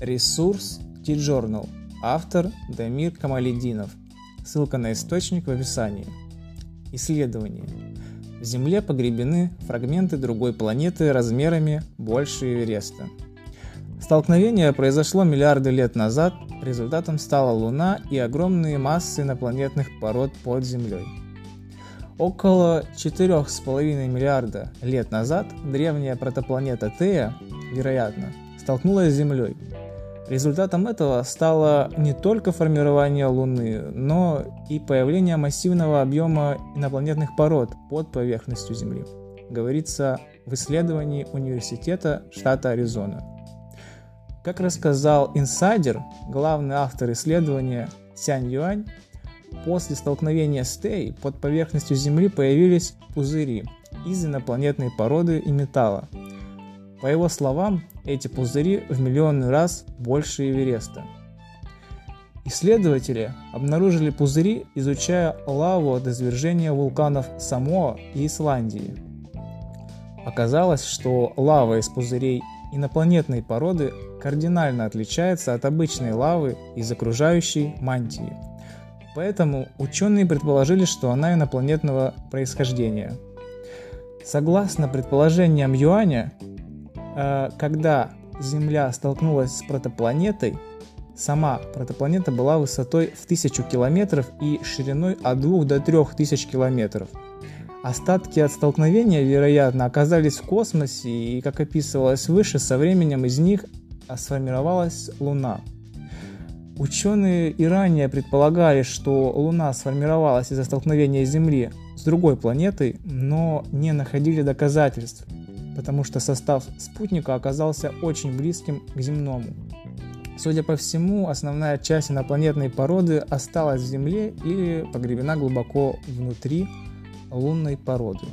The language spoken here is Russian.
Ресурс T-Journal. Автор Дамир Камалединов. Ссылка на источник в описании. Исследование. В Земле погребены фрагменты другой планеты размерами больше Эвереста. Столкновение произошло миллиарды лет назад, результатом стала Луна и огромные массы инопланетных пород под Землей. Около 4,5 миллиарда лет назад древняя протопланета Тея, вероятно, столкнулась с Землей. Результатом этого стало не только формирование Луны, но и появление массивного объема инопланетных пород под поверхностью Земли, говорится в исследовании Университета штата Аризона. Как рассказал инсайдер, главный автор исследования Сянь Юань, после столкновения с Тей под поверхностью Земли появились пузыри из инопланетной породы и металла. По его словам, эти пузыри в миллионный раз больше Эвереста. Исследователи обнаружили пузыри, изучая лаву от извержения вулканов Самоа и Исландии. Оказалось, что лава из пузырей инопланетной породы кардинально отличается от обычной лавы из окружающей мантии. Поэтому ученые предположили, что она инопланетного происхождения. Согласно предположениям Юаня, когда Земля столкнулась с протопланетой, сама протопланета была высотой в тысячу километров и шириной от 2 до 3 тысяч километров. Остатки от столкновения, вероятно, оказались в космосе, и, как описывалось выше, со временем из них сформировалась Луна. Ученые и ранее предполагали, что Луна сформировалась из-за столкновения Земли с другой планетой, но не находили доказательств, потому что состав спутника оказался очень близким к земному. Судя по всему, основная часть инопланетной породы осталась в Земле или погребена глубоко внутри лунной породы.